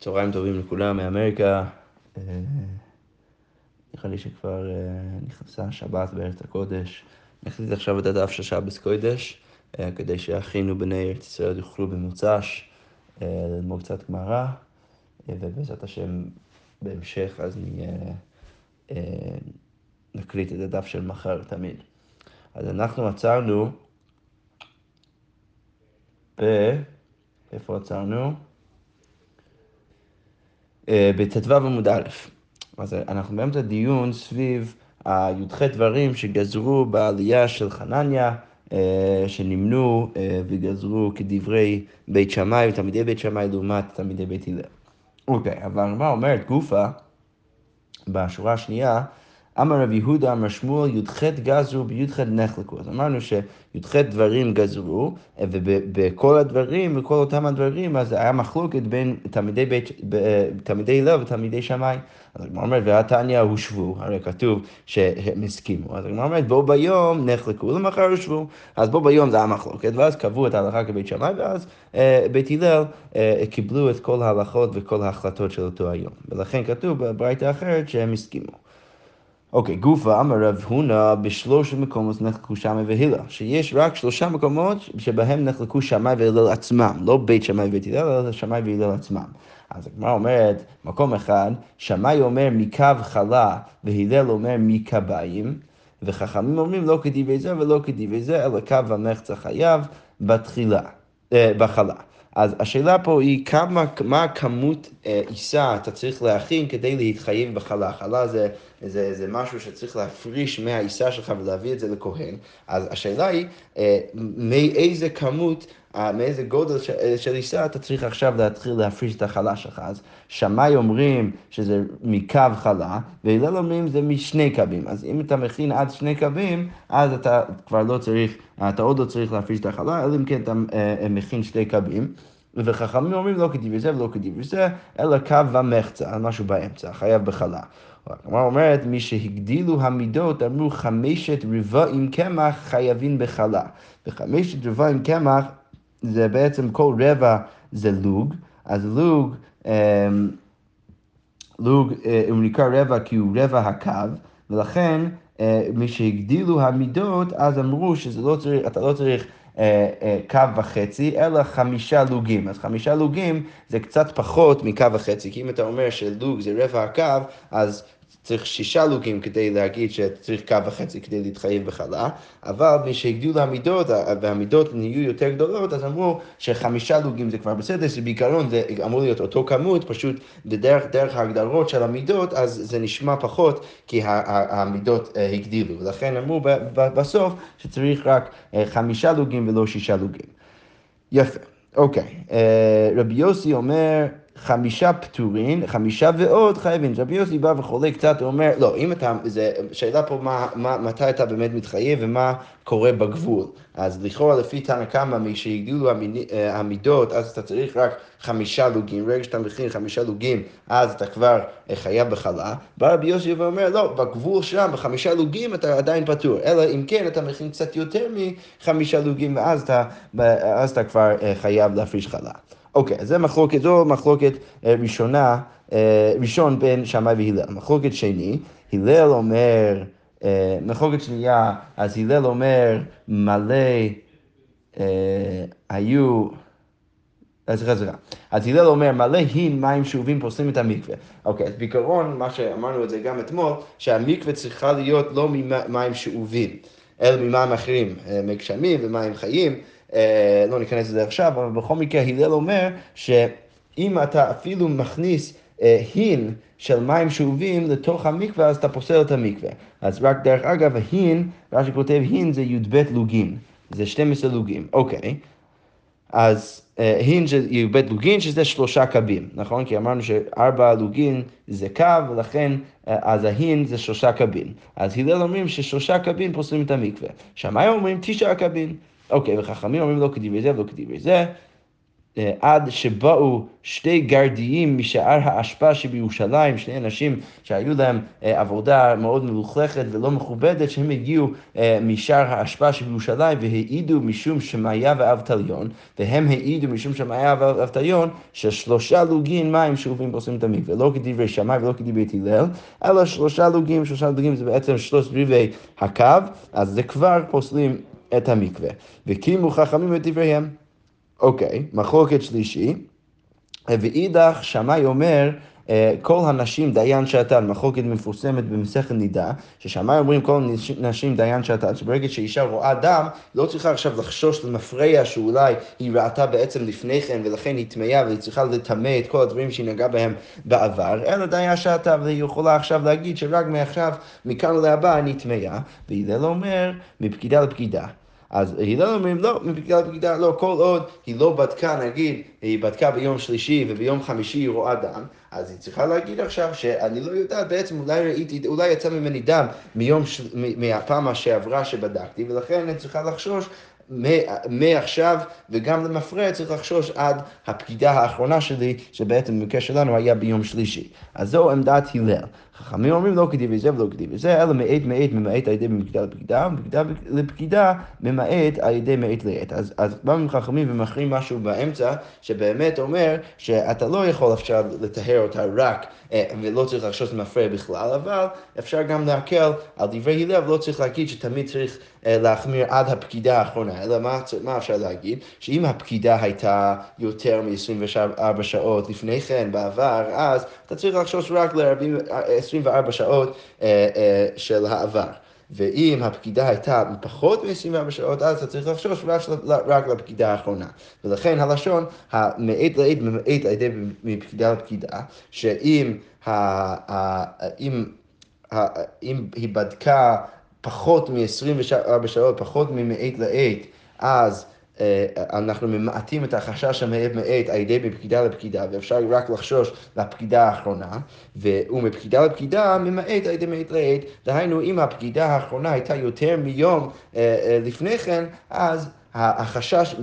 צהריים טובים לכולם מאמריקה. אה, נראה לי שכבר אה, נכנסה השבת בארץ הקודש. נחליט עכשיו את הדף של שבס קודש, אה, כדי שאחינו בני ארץ ישראל יוכלו במוצ"ש ללמוד קצת גמרא, ובעזרת השם בהמשך אז נקליט את הדף של מחר תמיד. אז אנחנו עצרנו ב... איפה עצרנו? אה, בט"ו עמוד א'. אז אנחנו באמצע דיון סביב הי"ח דברים שגזרו בעלייה של חנניה, אה, שנמנו אה, וגזרו כדברי בית שמאי ותלמידי בית שמאי לעומת תלמידי בית הלל. אוקיי, אבל מה אומרת גופה בשורה השנייה? אמר רב יהודה, אמר שמואל, י"ח גזרו בי"ח נחלקו. אז אמרנו שי"ח דברים גזרו, ובכל הדברים, בכל אותם הדברים, אז היה מחלוקת בין תלמידי, בית, תלמידי הלל ותלמידי שמאי. אז הגמרא אומרת, והתניא הושבו, הרי כתוב שהם הסכימו. אז הגמרא אומרת, בו ביום נחלקו, למחר הושבו. אז בו ביום זה היה מחלוקת, ואז קבעו את ההלכה כבית שמאי, ואז אה, בית הלל אה, קיבלו את כל ההלכות וכל ההחלטות של אותו היום. ולכן כתוב בברייתא אחרת שהם הסכימו. אוקיי, גופה אמר רב הונא בשלוש מקומות נחלקו שמאי והילל, שיש רק שלושה מקומות שבהם נחלקו שמאי והילל עצמם, לא בית שמאי ובית הלל, אלא שמאי והילל עצמם. אז הגמרא אומרת, מקום אחד, שמאי אומר מקו חלה והילל אומר מקביים, וחכמים אומרים לא כדברי זה ולא כדברי זה, אלא קו המחצה חייב בתחילה, אה, בחלה. אז השאלה פה היא כמה, מה כמות אה, עיסה אתה צריך להכין כדי להתחייב בחלה. חלה זה, זה, זה משהו שצריך להפריש מהעיסה שלך ולהביא את זה לכהן. אז השאלה היא אה, מאיזה כמות אה, מאיזה גודל של עיסה אתה צריך עכשיו להתחיל להפריש את החלה שלך. אז שמאי אומרים שזה מקו חלה, והלל אומרים זה משני קווים. אז אם אתה מכין עד שני קווים, אז אתה כבר לא צריך, אתה עוד לא צריך להפריש את החלה, אלא אם כן אתה אה, מכין שני קווים. וחכמים אומרים לא כדברי זה ולא כדברי זה, אלא קו ומחצה, משהו באמצע, חייב בחלה. הגמרא אומרת, מי שהגדילו המידות, אמרו חמשת רבעים קמח חייבים בחלה. וחמשת רבעים קמח זה בעצם כל רבע זה לוג, אז לוג, אמ, לוג אה, הוא נקרא רבע כי הוא רבע הקו, ולכן אה, מי שהגדילו המידות, אז אמרו שאתה לא צריך, לא צריך אה, קו וחצי, אלא חמישה לוגים. אז חמישה לוגים זה קצת פחות מקו וחצי, כי אם אתה אומר שלוג זה רבע הקו, אז צריך שישה לוגים כדי להגיד שצריך קו וחצי כדי להתחייב בחלה, אבל משהגדילו המידות והמידות נהיו יותר גדולות, אז אמרו שחמישה לוגים זה כבר בסדר, שבעיקרון זה אמור להיות אותו כמות, פשוט בדרך דרך ההגדרות של המידות, אז זה נשמע פחות כי המידות אה, הגדילו, ולכן אמרו בסוף שצריך רק אה, חמישה לוגים ולא שישה לוגים. יפה, אוקיי. אה, רבי יוסי אומר... חמישה פטורין, חמישה ועוד חייבים. רבי יוסי בא וחולה קצת, הוא אומר, לא, אם אתה, זה שאלה פה מה, מה, מתי אתה באמת מתחייב ומה קורה בגבול. אז לכאורה לפי תנא קמא, משהגדילו אה, המידות, אז אתה צריך רק חמישה לוגים. ברגע שאתה מכין חמישה לוגים, אז אתה כבר אה, חייב בחלה. בא רבי יוסי ואומר, לא, בגבול שם, בחמישה לוגים אתה עדיין פטור. אלא אם כן אתה מכין קצת יותר מחמישה לוגים, ואז אתה, אתה כבר אה, חייב להפריש חלה. אוקיי, אז זה מחלוקת, זו מחלוקת אה, ראשונה, אה, ראשון בין שמאי והלל. מחלוקת שני, הלל אומר, אה, מחלוקת שנייה, אז הלל אומר מלא היו... סליחה, סליחה. אז הלל אומר, מלא הין מים שאובים פוסלים את המקווה. אוקיי, אז בעיקרון, מה שאמרנו את זה גם אתמול, שהמקווה צריכה להיות לא ממים שאובים, אלא ממים אחרים, מגשמים ומים חיים. אה, לא ניכנס לזה עכשיו, אבל בכל מקרה הלל אומר שאם אתה אפילו מכניס אה, הין של מים שאובים לתוך המקווה, אז אתה פוסל את המקווה. אז רק דרך אגב, הין, רש"י כותב הין זה י"ב לוגין, זה 12 לוגים, אוקיי. אז אה, הין זה י"ב לוגין, שזה שלושה קבים, נכון? כי אמרנו שארבע לוגין זה קו, ולכן אז ההין זה שלושה קבים. אז הלל אומרים ששלושה קבים פוסלים את המקווה. שמאי אומרים תשעה קבים. אוקיי, וחכמים אומרים לא כדברי זה ולא כדברי זה. אה, עד שבאו שתי גרדיים משאר האשפה שבירושלים, שני אנשים שהיו להם אה, עבודה מאוד מלוכלכת ולא מכובדת, שהם הגיעו אה, משאר האשפה שבירושלים והעידו משום שמאיה ואבטליון, והם העידו משום שמאיה ואבטליון ששלושה לוגין מים שאובים ועושים את המקווה, לא כדברי שמאי ולא כדברי הלל, אלא שלושה לוגים, שלושה לוגים זה בעצם שלושת רבעי הקו, אז זה כבר פוסלים את המקווה. וקימו חכמים את דבריהם. אוקיי, מחלוקת שלישי. ואידך שמאי אומר, אה, כל הנשים דיין שעתן, מחלוקת מפורסמת במסכת נידה, ששמאי אומרים כל הנשים דיין שעתן, שברגע שאישה רואה דם, לא צריכה עכשיו לחשוש למפרע שאולי היא ראתה בעצם לפני כן ולכן היא טמאה והיא צריכה לטמא את כל הדברים שהיא נגעה בהם בעבר, אלא דיין שעתה והיא יכולה עכשיו להגיד שרק מעכשיו, מכאן להבא אני טמאה, והלל אומר מפקידה לפקידה. אז הלל אומרים, לא, מבגידה לבגידה, לא, כל עוד היא לא בדקה, נגיד, היא בדקה ביום שלישי וביום חמישי היא רואה דם, אז היא צריכה להגיד עכשיו שאני לא יודעת, בעצם אולי ראיתי, אולי יצא ממני דם מיום, מהפעם שעברה שבדקתי, ולכן אני צריכה לחשוש מעכשיו וגם למפרע צריך לחשוש עד הפקידה האחרונה שלי, שבעצם במקרה שלנו היה ביום שלישי. אז זו עמדת הלל. חכמים אומרים לא כתיב וזה ולא כתיב וזה, אלא מעט מעט ממעט על ידי מפקידה לפקידה, ומפקידה לפקידה ממעט על ידי מעט לעת. אז, אז באו חכמים ומכריעים משהו באמצע, שבאמת אומר שאתה לא יכול אפשר לטהר אותה רק, אה, ולא צריך לחשוש למפרע בכלל, אבל אפשר גם להקל על דברי הלל, ולא צריך להגיד שתמיד צריך אה, להחמיר עד הפקידה האחרונה, אלא מה, מה אפשר להגיד? שאם הפקידה הייתה יותר מ-24 שעות לפני כן, בעבר, אז אתה צריך לחשוש רק ל-24 שעות אה, אה, של העבר. ואם הפקידה הייתה פחות מ-24 שעות, אז אתה צריך לחשוש רק, רק לפקידה האחרונה. ולכן הלשון, המעט לעד ממעט על ידי מפקידה לפקידה, שאם ה, ה, אם, ה, אם היא בדקה פחות מ-24 שעות, פחות ממעט לעת, אז אנחנו ממעטים את החשש מעט על ידי מפקידה לפקידה, ואפשר רק לחשוש לפקידה האחרונה, ומפקידה לפקידה ממעט על ידי מעט לעת, דהיינו אם הפקידה האחרונה הייתה יותר מיום אה, אה, לפני כן, אז החשש,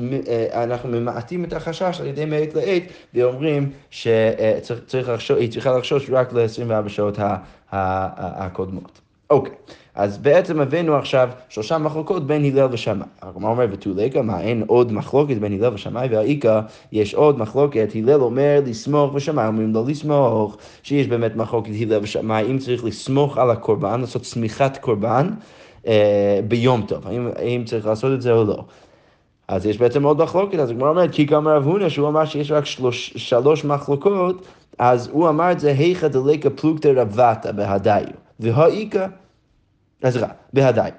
אנחנו ממעטים את החשש על ידי מעת לעת ואומרים שהיא צריכה לחשוש רק ל-24 שעות הקודמות. אוקיי. אז בעצם הבאנו עכשיו שלושה מחלוקות בין הלל ושמאי. הגמרא אומר ותולקה, מה אין עוד מחלוקת בין הלל ושמאי והאיכא, יש עוד מחלוקת, הלל אומר לסמוך ושמאי אומרים לא לסמוך, שיש באמת מחלוקת הלל ושמאי, אם צריך לסמוך על הקורבן, לעשות צמיחת קורבן אה, ביום טוב, האם, האם צריך לעשות את זה או לא. אז יש בעצם עוד מחלוקת, אז הגמרא אומרת, כי גם רב הונא, שהוא אמר שיש רק שלוש, שלוש מחלוקות, אז הוא אמר את זה, היכא דליקה פלוגתא רבתא בהדיו, והאיכא אז רע, בהדיי.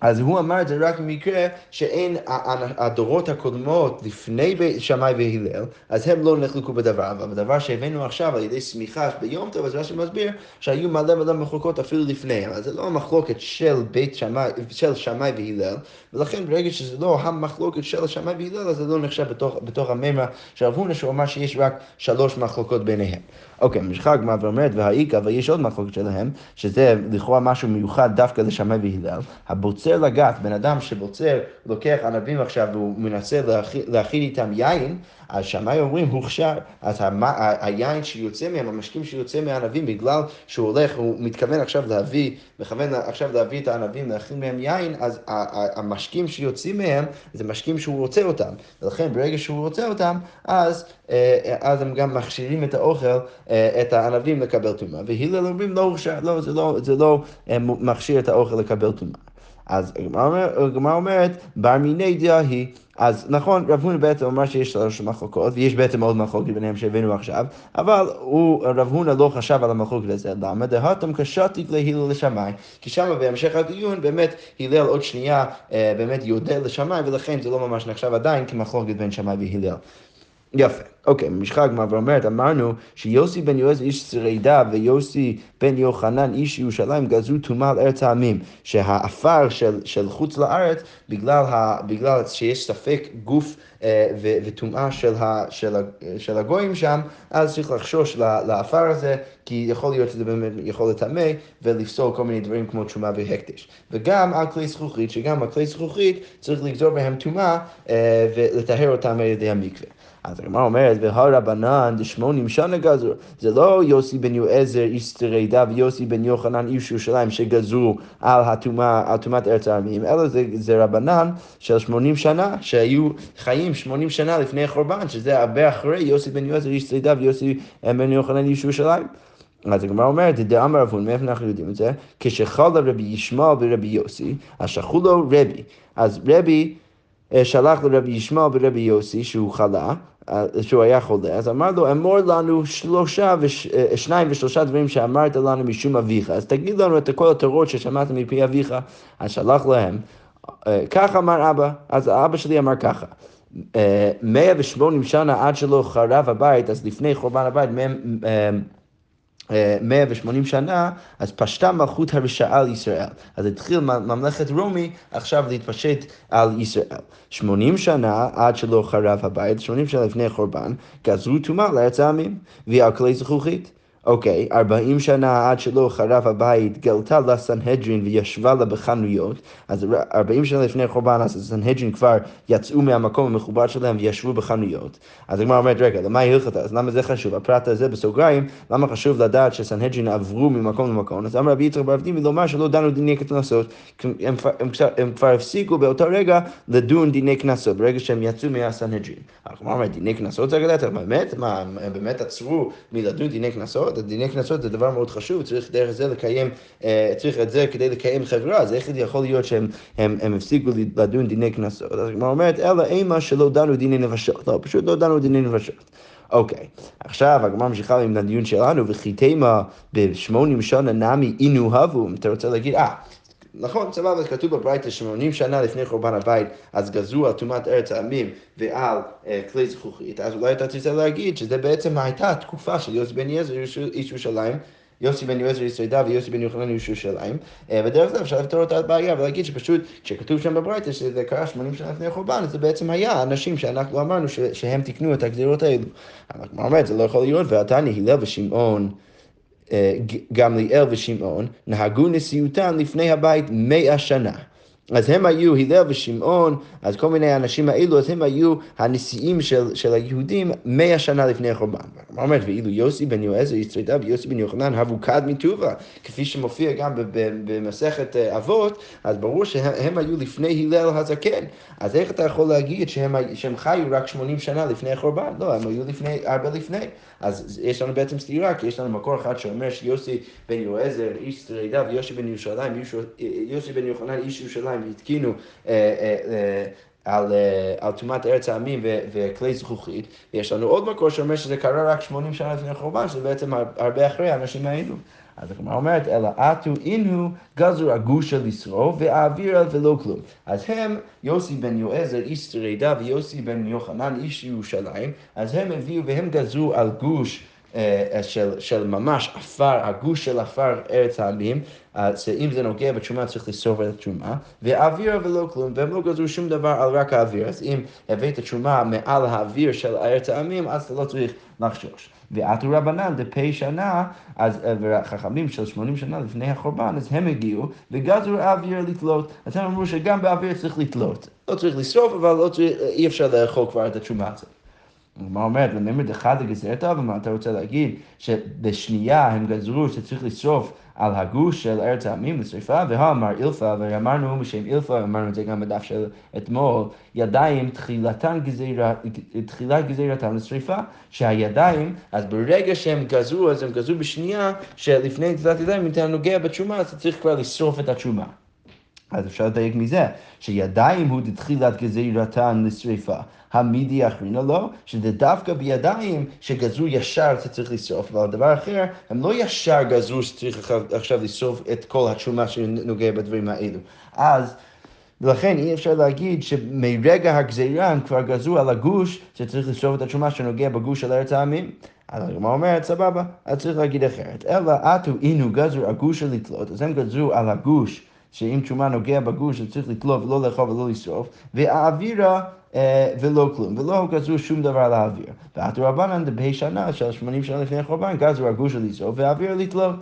אז הוא אמר את זה רק במקרה שאין, הדורות הקודמות לפני שמאי והלל, אז הם לא נחלקו בדבר, אבל בדבר שהבאנו עכשיו על ידי סמיכה ביום טוב, אז רש"י מסביר שהיו מלא מלא מחלוקות אפילו לפני, אבל זה לא המחלוקת של בית שמאי, של שמאי והלל, ולכן ברגע שזה לא המחלוקת של שמאי והלל, אז זה לא נחשב בתוך, בתוך הממרה של רב הונא, שהוא אמר שיש רק שלוש מחלוקות ביניהם. אוקיי, ממשיכה הגמרא ואומרת, והאיכא, ויש עוד מחלוקת שלהם, שזה לכאורה משהו מיוחד דווקא לשמאי והלל, הבוצר לגת, בן אדם שבוצר, לוקח ענבים עכשיו והוא מנסה להכין איתם יין, אז שמאי אומרים הוכשר, אז היין שיוצא מהם, המשקים שיוצא מהענבים, בגלל שהוא הולך, הוא מתכוון עכשיו להביא, מכוון עכשיו להביא את הענבים, להכין מהם יין, אז המשקים שיוצאים מהם, זה משקים שהוא רוצה אותם. ולכן ברגע שהוא רוצה אותם, אז, אה, אז הם גם מכשירים את האוכל, אה, את הענבים לקבל טומאה. והילל אומרים לא הוכשר, לא, זה לא, זה לא אה, מכשיר את האוכל לקבל טומאה. אז הגמרא אומרת, בר מיני דעה היא, אז נכון, רב הונא בעצם אמר שיש שלוש מחלוקות, ויש בעצם עוד מחלוקת ביניהם שהבאנו עכשיו, אבל הוא, רב הונא לא חשב על המחלוקת הזה, למה? דהתם קשתיק להילל לשמאי, כי שם בהמשך הדיון באמת הלל עוד שנייה אה, באמת יודה לשמאי, ולכן זה לא ממש נחשב עדיין כמחלוקת בין שמאי והלל. יפה. אוקיי, משחק הגמרא ואומרת, אמרנו שיוסי בן יועז איש שרידה ויוסי בן יוחנן איש ירושלים גזרו טומאה על ארץ העמים, שהעפר של, של חוץ לארץ, בגלל, ה, בגלל שיש ספק גוף אה, וטומאה של, של, של הגויים שם, אז צריך לחשוש לעפר הזה, כי יכול להיות שזה באמת יכול לטמא ולפסול כל מיני דברים כמו תשומה והקדש. וגם על כלי זכוכית, שגם על כלי זכוכית צריך לגזור בהם טומאה אה, ולטהר אותם על ידי המקווה. אז הגמרא אומרת, והרבנן דשמונים שנה גזרו. זה לא יוסי בן יועזר איש שרידה ויוסי בן יוחנן איש ירושלים שגזרו על טומאת ארץ העמים, אלא זה, זה רבנן של 80 שנה שהיו חיים 80 שנה לפני החורבן, שזה הרבה אחרי יוסי בן יועזר איש שרידה ויוסי בן יוחנן איש ירושלים. אז הגמרא אומרת, דאמר רבון, מאיפה אנחנו יודעים את זה? כשחלה רבי ישמעאל ורבי יוסי, אז שלחו לו רבי. אז רבי אה, שלח לרבי ישמעאל ורבי יוסי שהוא חלה, אה, שהוא היה חולה, אז אמר לו, אמור לנו שלושה, וש, אה, שניים ושלושה דברים שאמרת לנו משום אביך, אז תגיד לנו את כל התורות ששמעת מפי אביך. אז שלח להם, כך אמר אבא, אז אבא שלי אמר ככה. 180 שנה עד שלא חרב הבית, אז לפני חורבן הבית, 180 שנה, אז פשטה מלכות הרשעה על ישראל. אז התחיל ממלכת רומי עכשיו להתפשט על ישראל. 80 שנה עד שלא חרב הבית, 80 שנה לפני החורבן, גזרו טומאה לארץ העמים, ועל כלי זכוכית. אוקיי, 40 שנה עד שלא חרב הבית, גלתה לסנהדרין וישבה לה בחנויות, אז 40 שנה לפני החורבן, אז הסנהדרין כבר יצאו מהמקום המכובד שלהם וישבו בחנויות. אז הגמרא אומרת, רגע, למה היא הלכתה? אז למה זה חשוב? הפרט הזה בסוגריים, למה חשוב לדעת שסנהדרין עברו ממקום למקום? אז אמר רבי יצחק ברב דימי לומר שלא דנו דיני קנסות, הם, הם, הם, הם כבר הפסיקו באותו רגע לדון דיני קנסות, ברגע שהם יצאו מהסנהדרין. הגמרא אומרת, דיני קנסות זה אגדת, באמת? מה, הם באמת עצרו מלדון דיני קנסות? דיני קנסות זה דבר מאוד חשוב, צריך דרך זה לקיים, אה, צריך את זה כדי לקיים חברה, אז איך זה יכול להיות שהם הם, הם הפסיקו לדון דיני קנסות? אז הגמרא אומרת, אלא אימה שלא דנו דיני נפשות, לא, פשוט לא דנו דיני נפשות. אוקיי, עכשיו הגמרא ממשיכה עם הדיון שלנו, וכי תימה בשמונים שנה נמי אינו הבו, אתה רוצה להגיד, אה, נכון, סבבה, כתוב בברייתא 80 שנה לפני חורבן הבית, אז גזרו על טומאת ארץ העמים ועל אה, כלי זכוכית, אז אולי אתה תרצה להגיד שזה בעצם הייתה התקופה של יוסי בן יעזר איש ירושלים. יוסי בן יועזר יסוידה ויוסי בן יוחנן ירושלים, אה, ודרך זה אפשר לפתור את הבעיה ולהגיד שפשוט כשכתוב שם בברייתא שזה קרה 80 שנה לפני החורבן, זה בעצם היה אנשים שאנחנו אמרנו שהם תיקנו את הגזירות האלו. הגמרא אומרת, זה לא יכול להיות, ועתני הלל ושמעון גמליאל ושמעון נהגו נשיאותן לפני הבית מאה שנה. אז הם היו הלל ושמעון, אז כל מיני האנשים האלו, אז הם היו הנשיאים של, של היהודים מאה שנה לפני החורבן. מה אומרת, ואילו יוסי בן יועזר יצרידה ויוסי בן יוחנן הבו כד מטובה, כפי שמופיע גם במסכת אה, אבות, אז ברור שהם היו לפני הלל הזקן. אז איך אתה יכול להגיד שהם, שהם חיו רק 80 שנה לפני החורבן? לא, הם היו לפני, הרבה לפני. אז יש לנו בעצם סתירה, כי יש לנו מקור אחד שאומר שיוסי בן יועזר, איש שרידה, ויוסי בן ירושלים, יוסי בן יוחנן, איש ירושלים, התקינו אה, אה, אה, על, על טומאת ארץ העמים וכלי זכוכית, ויש לנו עוד מקור שאומר שזה קרה רק 80 שנה לפני החורבן, שזה בעצם הרבה אחרי האנשים האלו. אז הגמרא אומרת, אלא עטו אינו גזרו הגושה לשרוף ואעביר ולא כלום. אז הם, יוסי בן יועזר איש שרידה ויוסי בן יוחנן איש ירושלים, אז הם הביאו והם גזרו על גוש אה, של, של ממש עפר, הגוש של עפר ארץ העמים, שאם זה נוגע בתשומה צריך לשרוף את התשומה, ואוויר ולא כלום, והם לא גזרו שום דבר על רק האוויר, אז אם הבאת תשומה מעל האוויר של ארץ העמים, אז אתה לא צריך לחשוש. ועטו רבנן דפי שנה, אז חכמים של 80 שנה לפני החורבן, אז הם הגיעו וגזרו אוויר לתלות. אז הם אמרו שגם באוויר צריך לתלות. לא צריך לשרוף, אבל לא צריך, אי אפשר לאכול כבר את התשומה הזאת. מה אומרת, לממר דחד לגזרת, אבל מה אתה רוצה להגיד? שבשנייה הם גזרו שצריך לשרוף על הגוש של ארץ העמים לשרפה, והאמר אילפה, ואמרנו בשם אילפה, אמרנו את זה גם בדף של אתמול, ידיים תחילתן גזירה, תחילת גזירתן לשרפה, שהידיים, אז ברגע שהם גזרו, אז הם גזרו בשנייה, שלפני נטילת ידיים, אם אתה נוגע בתשומה, אז אתה צריך כבר לשרוף את התשומה. אז אפשר לדייק מזה, שידיים הוא תחילת גזירתן לשרפה. המידי אחרינה לא, שזה דווקא בידיים שגזרו ישר אתה צריך לשרוף, אבל דבר אחר, הם לא ישר גזרו שצריך עכשיו לשרוף את כל התשומה שנוגע בדברים האלו. אז ולכן אי אפשר להגיד שמרגע הגזירה הם כבר גזרו על הגוש שצריך לשרוף את התשומה שנוגע בגוש של ארץ העמים. אז הגמרא אומרת, סבבה, אז צריך להגיד אחרת. אלא עטו אינו גזרו הגוש לתלות, אז הם גזרו על הגוש שאם תשומה נוגע בגוש שצריך לתלות ולא לאכול ולא לשרוף, והאווירה אה, ולא כלום, ולא גזרו שום דבר על האוויר. ועתו רבנן דבי שנה של 80 שנה לפני החורבן גזרו הגוש לשרוף והאוויר לתלות.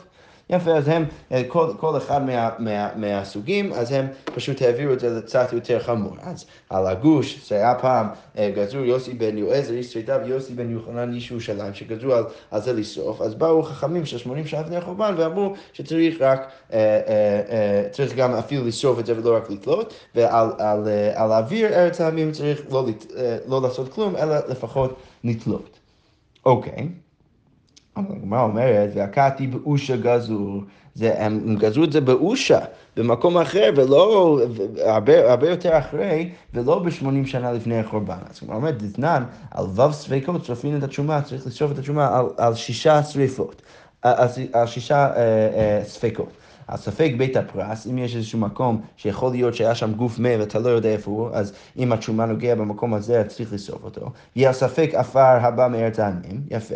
יפה, אז הם, אה, כל, כל אחד מה, מה, מהסוגים, אז הם פשוט העבירו את זה קצת יותר חמור. אז על הגוש, זה היה פעם, אה, גזרו יוסי בן יועזר, איש שריטה ויוסי בן יוחנן איש ירושלים, שגזרו על, על זה לשרוף, אז באו חכמים של 80 שנה לפני החורבן ואמרו שצריך רק, אה, אה, אה, צריך גם אפילו לשרוף את זה ולא רק לתלות, ועל על, אה, על האוויר ארץ העמים צריך לא, לא לעשות כלום, אלא לפחות לתלות. אוקיי. אבל הגמרא אומרת, והקעתי באושה גזור, זה, הם, גזרו את זה באושה, במקום אחר, ולא, הרבה, הרבה יותר אחרי, ולא בשמונים שנה לפני החורבן. אז הוא אומר, דתנן, על ו' ספקות שורפים את התשומה, צריך לשרוף את התשומה על, על שישה שריפות, על, על שישה אה, אה, ספקות. על ספק בית הפרס, אם יש איזשהו מקום שיכול להיות שהיה שם גוף מת ואתה לא יודע איפה הוא, אז אם התרומה נוגע במקום הזה, צריך לשרוף אותו. יהיה ספק עפר הבא מארץ העמים, יפה.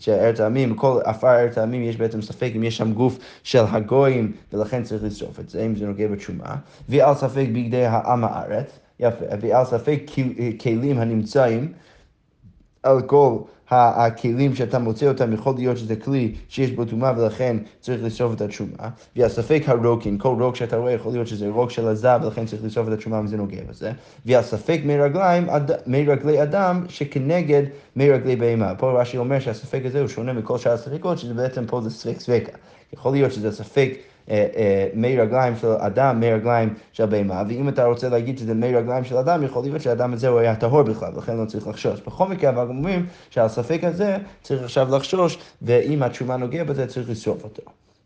שארץ העמים, כל עפר ארץ העמים יש בעצם ספק אם יש שם גוף של הגויים, ולכן צריך לשרוף את זה, אם זה נוגע בתרומה. ועל ספק בגדי העם הארץ, יפה, ועל ספק כלים הנמצאים על כל הכלים שאתה מוצא אותם, יכול להיות שזה כלי שיש בו טומאה ולכן צריך לשרוף את התרומה. והספק הרוקין, כל רוק שאתה רואה יכול להיות שזה רוק של הזב ולכן צריך לשרוף את התרומה וזה נוגע בזה. והספק מי רגליים, מי רגלי אדם שכנגד מי רגלי בהמה. פה רש"י אומר שהספק הזה הוא שונה מכל שאר הספקות, שזה בעצם פה זה ספק ספקה. יכול להיות שזה ספק מי רגליים של אדם, מי רגליים של בהמה, ואם אתה רוצה להגיד שזה מי רגליים של אדם, יכול להיות שהאדם הזה הוא היה טהור בכלל, לכן לא צריך לחשוש. בכל מקרה, אבל אומרים שעל ספק הזה צריך עכשיו לחשוש, ואם התשומה נוגע בזה צריך לשרוף אותו.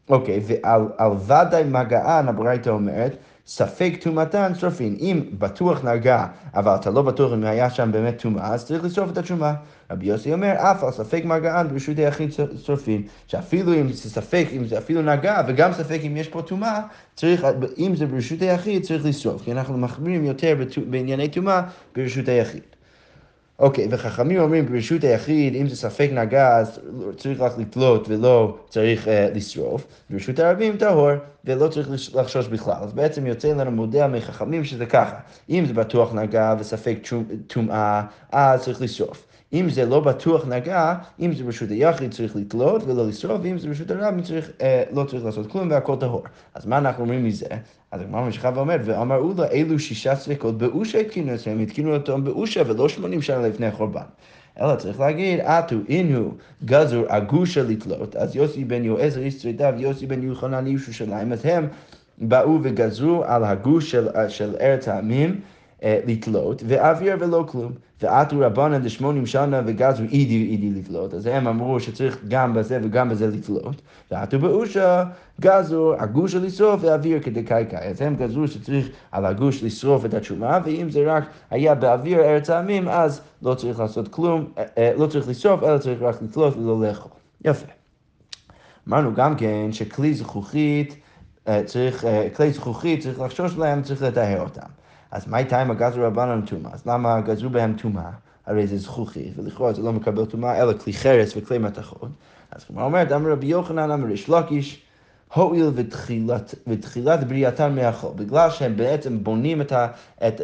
אוקיי, ועל ודאי מגען הברייתא אומרת, ספק טומאתן שורפין. אם בטוח נגע, אבל אתה לא בטוח אם היה שם באמת טומאה, אז צריך לשרוף את התשומה. רבי יוסי אומר, אף על ספק מגען ברשות היחיד שורפין, שאפילו אם זה ספק, אם זה אפילו נגע, וגם ספק אם יש פה טומאה, צריך, אם זה ברשות היחיד, צריך לשרוף, כי אנחנו מחמירים יותר בענייני טומאה ברשות היחיד. אוקיי, וחכמים אומרים ברשות היחיד, אם זה ספק נגע, אז צריך רק לתלות ולא צריך uh, לשרוף. ברשות הרבים טהור, ולא צריך לחשוש בכלל. אז בעצם יוצא לנו מודל מחכמים שזה ככה. אם זה בטוח נגע וספק טומאה, אז צריך לשרוף. אם זה לא בטוח נגע, אם זה ברשות היחיד צריך לתלות ולא לשרוף, ואם זה ברשות הרבים צריך, אה, לא צריך לעשות כלום והכל טהור. אז מה אנחנו אומרים מזה? אז הגמרא ממשיכה ואומרת, ואמרו לה, אלו שישה ספקות באושה התקינו אצלם, התקינו אותם באושה ולא שמונים שנה לפני החורבן. אלא צריך להגיד, עטו אינו גזור הגושה לתלות, אז יוסי בן יועזר איש צרידה ויוסי בן יוחנן איש ירושלים, אז הם באו וגזרו על הגוש של, של ארץ העמים. אה, לתלות, ואוויר ולא כלום. ועטו רבנן לשמונים שנה וגזרו אידי אידי לתלות, אז הם אמרו שצריך גם בזה וגם בזה לתלות, ועטו באושה גזרו הגוש לשרוף ואוויר כדקאיקאי, אז הם גזרו שצריך על הגוש לשרוף את התשומה, ואם זה רק היה באוויר ארץ העמים, אז לא צריך לעשות כלום, אה, אה, לא צריך לשרוף, אלא צריך רק לתלות ולא לאכול. יפה. אמרנו גם כן שכלי זכוכית, צריך, כלי זכוכית צריך לחשוש להם, צריך לטהר אותם. אז מה הייתה עם הגזר רבנן טומאה? אז למה גזרו בהם טומאה? הרי זה זכוכית, ולכאורה זה לא מקבל טומאה, אלא כלי חרס וכלי מתכות. אז כמו אומרת, אמר רבי יוחנן, אמר ריש לקיש, הואיל ותחילת, ותחילת בריאתם מהחול, בגלל שהם בעצם בונים את, ה, את,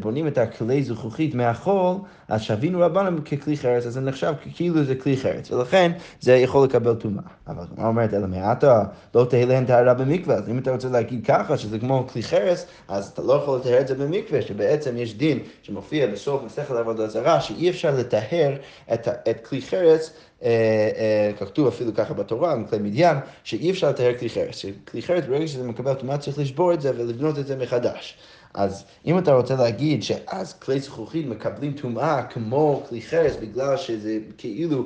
בונים את הכלי זכוכית מהחול, אז שווינו רבנם ככלי חרץ, אז זה נחשב כאילו זה כלי חרץ, ולכן זה יכול לקבל טומאה. אבל כמו אומרת, אלא מעטה, לא להם טהרה במקווה, אז אם אתה רוצה להגיד ככה, שזה כמו כלי חרץ, אז אתה לא יכול לטהר את זה במקווה, שבעצם יש דין שמופיע בסוף מסכת עבודה זרה, שאי אפשר לטהר את, את כלי חרץ אה, אה, כתוב אפילו ככה בתורה, מכלי מדיין, שאי אפשר לטהר כלי חרס. שכלי חרס, ברגע שזה מקבל טומאה, צריך לשבור את זה ולבנות את זה מחדש. אז אם אתה רוצה להגיד שאז כלי זכוכית מקבלים טומאה כמו כלי חרס בגלל שזה כאילו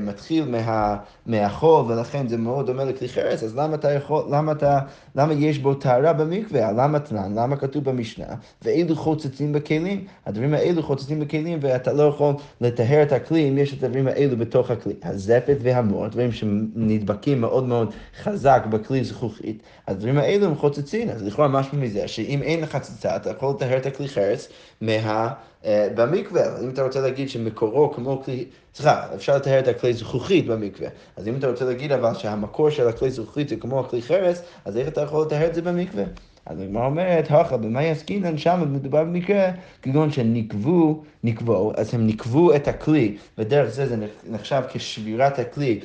מתחיל מה, מהחול ולכן זה מאוד דומה לכלי חרס, אז למה אתה יכול, למה אתה, למה יש בו טהרה במקווה? למה תנן? למה כתוב במשנה? ואילו חוצצים בכלים? הדברים האלו חוצצים בכלים ואתה לא יכול לטהר את הכלי אם יש את הדברים האלו בתוך הכלי. הזפת והמור, דברים שנדבקים מאוד מאוד חזק בכלי זכוכית, הדברים האלו הם חוצצים, אז לכאורה משהו מזה, שאם אין לך ציצה, אתה יכול לטהר את הכלי חרס מה... אה, במקווה, אם אתה רוצה להגיד שמקורו כמו כלי, סליחה, אפשר לטהר את הכלי זכוכית במקווה, אז אם אתה רוצה להגיד אבל שהמקור של הכלי זכוכית זה כמו הכלי חרס, אז איך אתה יכול לטהר את זה במקווה? אז הגמרא אומרת, הכה במאי עסקינן, שם מדובר במקרה, כגון שנקבו, נקבו, אז הם נקבו את הכלי, ודרך זה זה נחשב כשבירת הכלי,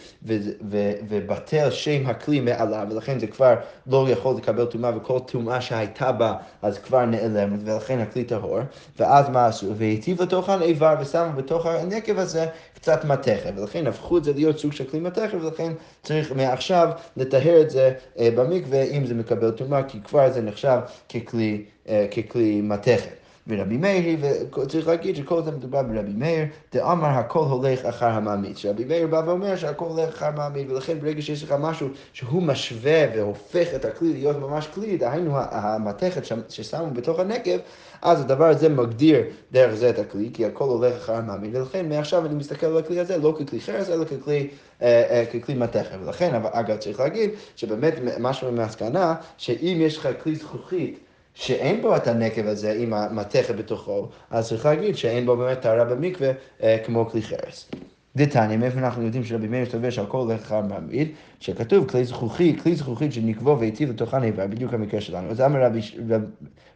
ובטל שם הכלי מעליו, ולכן זה כבר לא יכול לקבל טומאה, וכל טומאה שהייתה בה, אז כבר נעלמת, ולכן הכלי טהור. ואז מה עשו? והטיב לתוך האיבר ושמו בתוך הנקב הזה קצת מתכת, ולכן הפכו את זה להיות סוג של כלי מתכת, ולכן צריך מעכשיו לטהר את זה אה, במקווה, אם זה מקבל טומאה, כי כבר זה נחשב ככלי, אה, ככלי מתכת. ורבי מאיר, וצריך להגיד שכל זה מדובר ברבי מאיר, דאמר הכל הולך אחר המעמיד. שרבי מאיר בא ואומר שהכל הולך אחר המעמיד, ולכן ברגע שיש לך משהו שהוא משווה והופך את הכלי להיות ממש כלי, דהיינו המתכת ששמו בתוך הנקב, אז הדבר הזה מגדיר דרך זה את הכלי, כי הכל הולך אחר המעמיד, ולכן מעכשיו אני מסתכל על הכלי הזה לא ככלי חרס, אלא ככלי, אה, אה, ככלי מתכת. ולכן, אגב, צריך להגיד שבאמת משהו מהמסקנה, שאם יש לך כלי זכוכית, שאין בו את הנקב הזה עם המתכת בתוכו, אז צריך להגיד שאין בו באמת טהרה במקווה אה, כמו כלי חרס. דתניא, מאיפה אנחנו יודעים שרבי מאיר סובר שהכל הולך אחר מעמיד, שכתוב כלי זכוכית, כלי זכוכית שנקבו והטיב לתוכן איבר, בדיוק המקרה שלנו. אז אמר רבי, רב,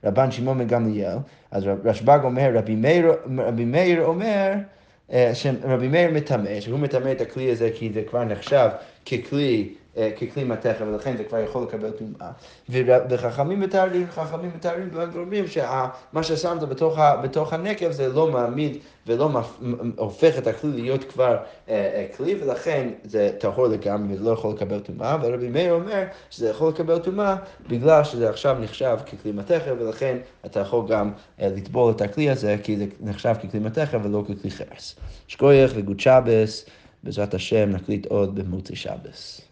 רבן שמעון מגמליאל, אז רשב"ג אומר, רבי מאיר, רבי מאיר אומר, אה, שרבי מאיר מטמא, שהוא מטמא את הכלי הזה כי זה כבר נחשב ככלי ככלי מתכת, ולכן זה כבר יכול לקבל טומאה. וחכמים מתארים, חכמים מתארים ואומרים שמה ששמת בתוך, בתוך הנקב זה לא מעמיד ולא הופך את הכלי להיות כבר אה, אה, כלי, ולכן זה טהור לגמרי וזה לא יכול לקבל טומאה, ורבי מאיר אומר שזה יכול לקבל טומאה בגלל שזה עכשיו נחשב ככלי מתכת, ולכן אתה יכול גם לטבול את הכלי הזה, כי זה נחשב ככלי מתכת ולא ככלי חרס. שכוייך וגוד שבס, בעזרת השם נקליט עוד במוצאי שבס.